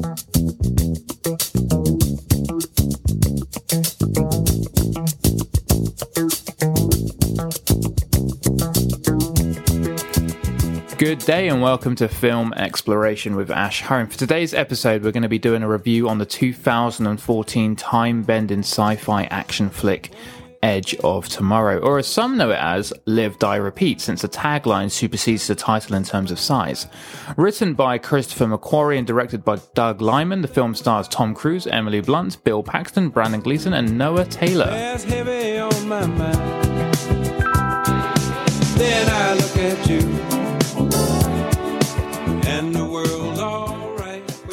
Good day and welcome to Film Exploration with Ash Home. For today's episode, we're going to be doing a review on the 2014 time bending sci fi action flick Edge of Tomorrow, or as some know it as, Live, Die, Repeat, since the tagline supersedes the title in terms of size. Written by Christopher McQuarrie and directed by Doug Liman, the film stars Tom Cruise, Emily Blunt, Bill Paxton, Brendan Gleeson, and Noah Taylor. Then I look at you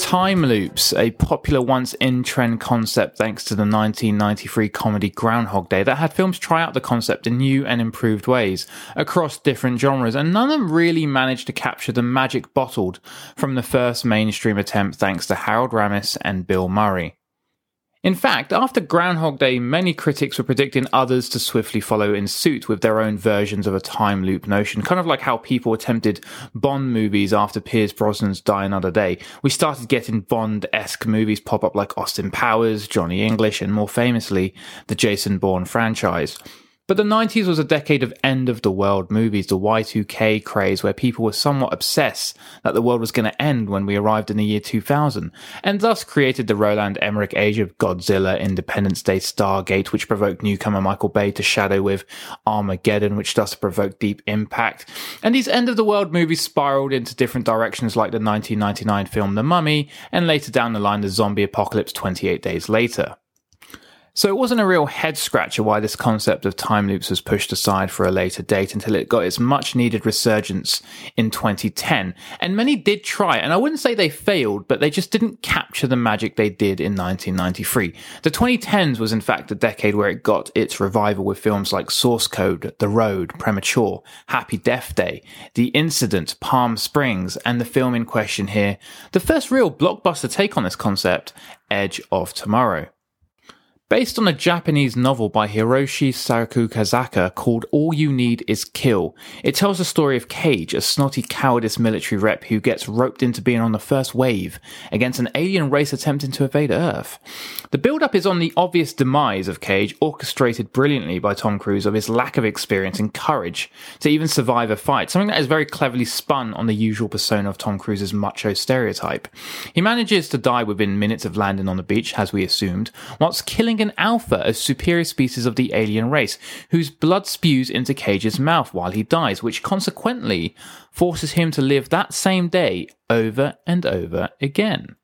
Time loops, a popular once in trend concept thanks to the 1993 comedy Groundhog Day that had films try out the concept in new and improved ways across different genres, and none of them really managed to capture the magic bottled from the first mainstream attempt thanks to Harold Ramis and Bill Murray. In fact, after Groundhog Day, many critics were predicting others to swiftly follow in suit with their own versions of a time loop notion, kind of like how people attempted Bond movies after Pierce Brosnan's Die Another Day. We started getting Bond esque movies pop up like Austin Powers, Johnny English, and more famously, the Jason Bourne franchise. But the 90s was a decade of end of the world movies, the Y2K craze, where people were somewhat obsessed that the world was going to end when we arrived in the year 2000, and thus created the Roland Emmerich age of Godzilla, Independence Day, Stargate, which provoked newcomer Michael Bay to shadow with Armageddon, which thus provoked Deep Impact. And these end of the world movies spiraled into different directions like the 1999 film The Mummy, and later down the line the zombie apocalypse 28 days later. So it wasn't a real head scratcher why this concept of time loops was pushed aside for a later date until it got its much needed resurgence in 2010. And many did try, and I wouldn't say they failed, but they just didn't capture the magic they did in 1993. The 2010s was in fact the decade where it got its revival with films like Source Code, The Road, Premature, Happy Death Day, The Incident, Palm Springs, and the film in question here, the first real blockbuster take on this concept, Edge of Tomorrow. Based on a Japanese novel by Hiroshi Sakurazaka called All You Need Is Kill, it tells the story of Cage, a snotty cowardice military rep who gets roped into being on the first wave against an alien race attempting to invade Earth. The build up is on the obvious demise of Cage, orchestrated brilliantly by Tom Cruise of his lack of experience and courage to even survive a fight, something that is very cleverly spun on the usual persona of Tom Cruise's macho stereotype. He manages to die within minutes of landing on the beach, as we assumed, whilst killing an alpha, a superior species of the alien race, whose blood spews into Cage's mouth while he dies, which consequently forces him to live that same day over and over again.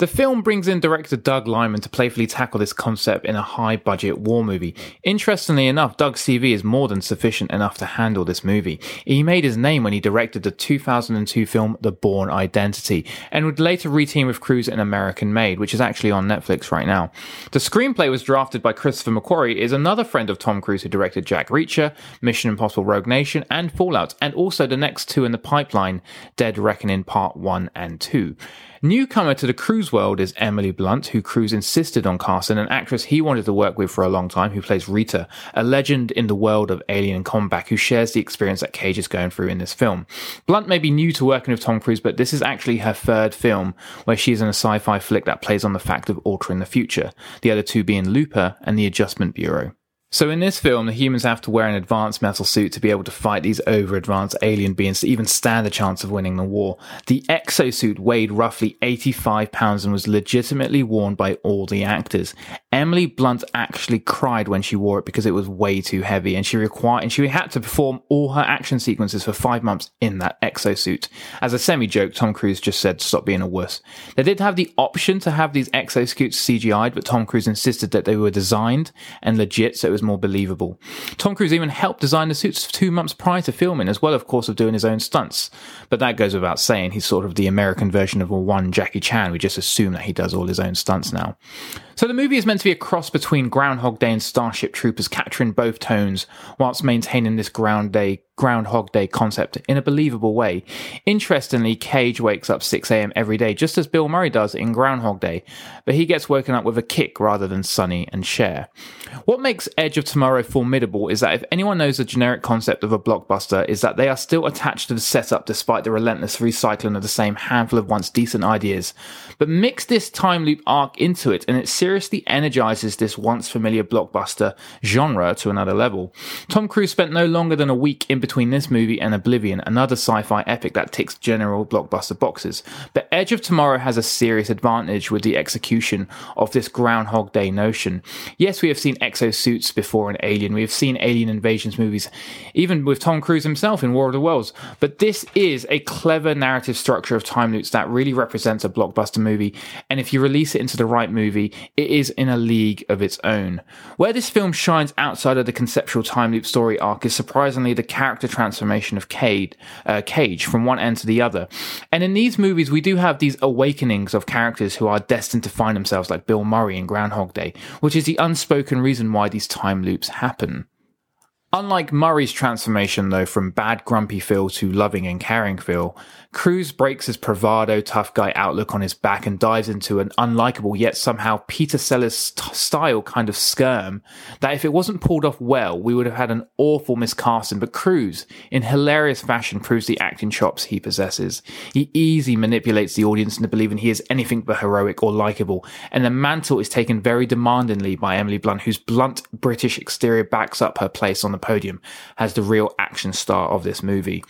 The film brings in director Doug Liman to playfully tackle this concept in a high budget war movie. Interestingly enough, Doug's CV is more than sufficient enough to handle this movie. He made his name when he directed the 2002 film The Bourne Identity, and would later reteam with Cruise in American Made, which is actually on Netflix right now. The screenplay was drafted by Christopher McQuarrie, is another friend of Tom Cruise who directed Jack Reacher, Mission Impossible Rogue Nation, and Fallout, and also the next two in the pipeline, Dead Reckoning Part 1 and 2. Newcomer to the Cruise world is Emily Blunt, who Cruise insisted on casting, an actress he wanted to work with for a long time, who plays Rita, a legend in the world of alien and combat, who shares the experience that Cage is going through in this film. Blunt may be new to working with Tom Cruise, but this is actually her third film where she is in a sci-fi flick that plays on the fact of altering the future, the other two being Looper and The Adjustment Bureau. So in this film, the humans have to wear an advanced metal suit to be able to fight these over-advanced alien beings to even stand a chance of winning the war. The exosuit weighed roughly 85 pounds and was legitimately worn by all the actors. Emily Blunt actually cried when she wore it because it was way too heavy and she required, and she had to perform all her action sequences for five months in that exosuit. As a semi-joke, Tom Cruise just said, stop being a wuss. They did have the option to have these exosuits CGI'd, but Tom Cruise insisted that they were designed and legit, so it was more believable. Tom Cruise even helped design the suits two months prior to filming, as well, of course, of doing his own stunts. But that goes without saying, he's sort of the American version of a one Jackie Chan. We just assume that he does all his own stunts now. So the movie is meant to be a cross between Groundhog Day and Starship Troopers, capturing both tones whilst maintaining this ground day Groundhog Day concept in a believable way. Interestingly, Cage wakes up 6am every day, just as Bill Murray does in Groundhog Day, but he gets woken up with a kick rather than Sonny and Cher. What makes Edge Edge of Tomorrow formidable is that if anyone knows the generic concept of a blockbuster is that they are still attached to the setup despite the relentless recycling of the same handful of once decent ideas. But mix this time loop arc into it and it seriously energizes this once familiar blockbuster genre to another level. Tom Cruise spent no longer than a week in between this movie and Oblivion, another sci-fi epic that ticks general blockbuster boxes. But Edge of Tomorrow has a serious advantage with the execution of this Groundhog Day notion. Yes, we have seen exosuits before in Alien. We have seen alien invasions movies, even with Tom Cruise himself in War of the Worlds. But this is a clever narrative structure of time loops that really represents a blockbuster movie. And if you release it into the right movie, it is in a league of its own. Where this film shines outside of the conceptual time loop story arc is surprisingly the character transformation of Cade, uh, Cage from one end to the other. And in these movies, we do have these awakenings of characters who are destined to find themselves like Bill Murray in Groundhog Day, which is the unspoken reason why these time loops happen. Unlike Murray's transformation, though, from bad grumpy Phil to loving and caring Phil, Cruise breaks his bravado tough guy outlook on his back and dives into an unlikable yet somehow Peter Sellers st- style kind of skirm that if it wasn't pulled off well, we would have had an awful miscasting. But Cruise, in hilarious fashion, proves the acting chops he possesses. He easily manipulates the audience into believing he is anything but heroic or likable, and the mantle is taken very demandingly by Emily Blunt, whose blunt British exterior backs up her place on the podium as the real action star of this movie.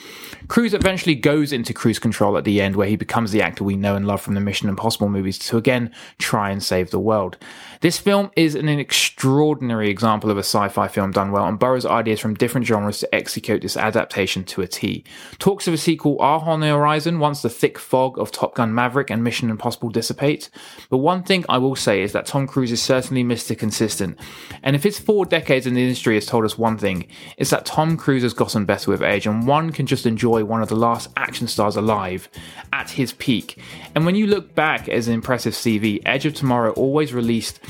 Cruise eventually goes into cruise control at the end, where he becomes the actor we know and love from the Mission Impossible movies to again try and save the world. This film is an extraordinary example of a sci fi film done well and borrows ideas from different genres to execute this adaptation to a T. Talks of a sequel are on the horizon once the thick fog of Top Gun Maverick and Mission Impossible dissipate, But one thing I will say is that Tom Cruise is certainly Mr. Consistent. And if his four decades in the industry has told us one thing, it's that Tom Cruise has gotten better with age and one can just enjoy one of the last action stars alive at his peak. And when you look back as an impressive CV, Edge of Tomorrow always released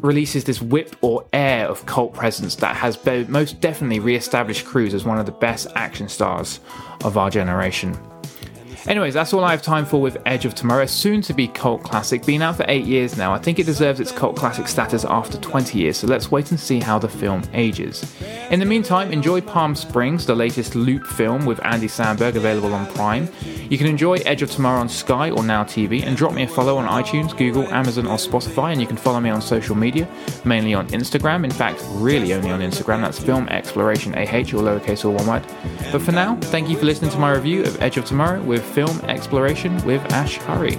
releases this whip or air of cult presence that has most definitely re-established Cruise as one of the best action stars of our generation. Anyways, that's all I have time for with Edge of Tomorrow, soon to be cult classic. Been out for 8 years now. I think it deserves its cult classic status after 20 years, so let's wait and see how the film ages. In the meantime, enjoy Palm Springs, the latest Loop film with Andy Samberg available on Prime. You can enjoy Edge of Tomorrow on Sky or Now TV and drop me a follow on iTunes, Google, Amazon, or Spotify. And you can follow me on social media, mainly on Instagram. In fact, really only on Instagram. That's Film Exploration AH or lowercase or one word. But for now, thank you for listening to my review of Edge of Tomorrow with Film Exploration with Ash Hurry.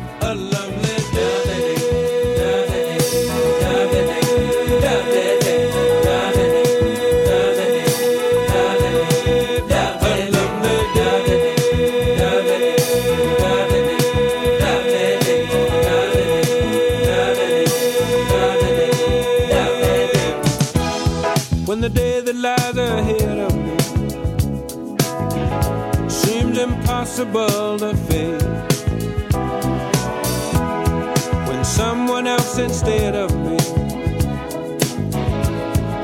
When the day that impossible to face. When someone else instead of me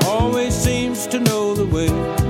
always seems to know the way.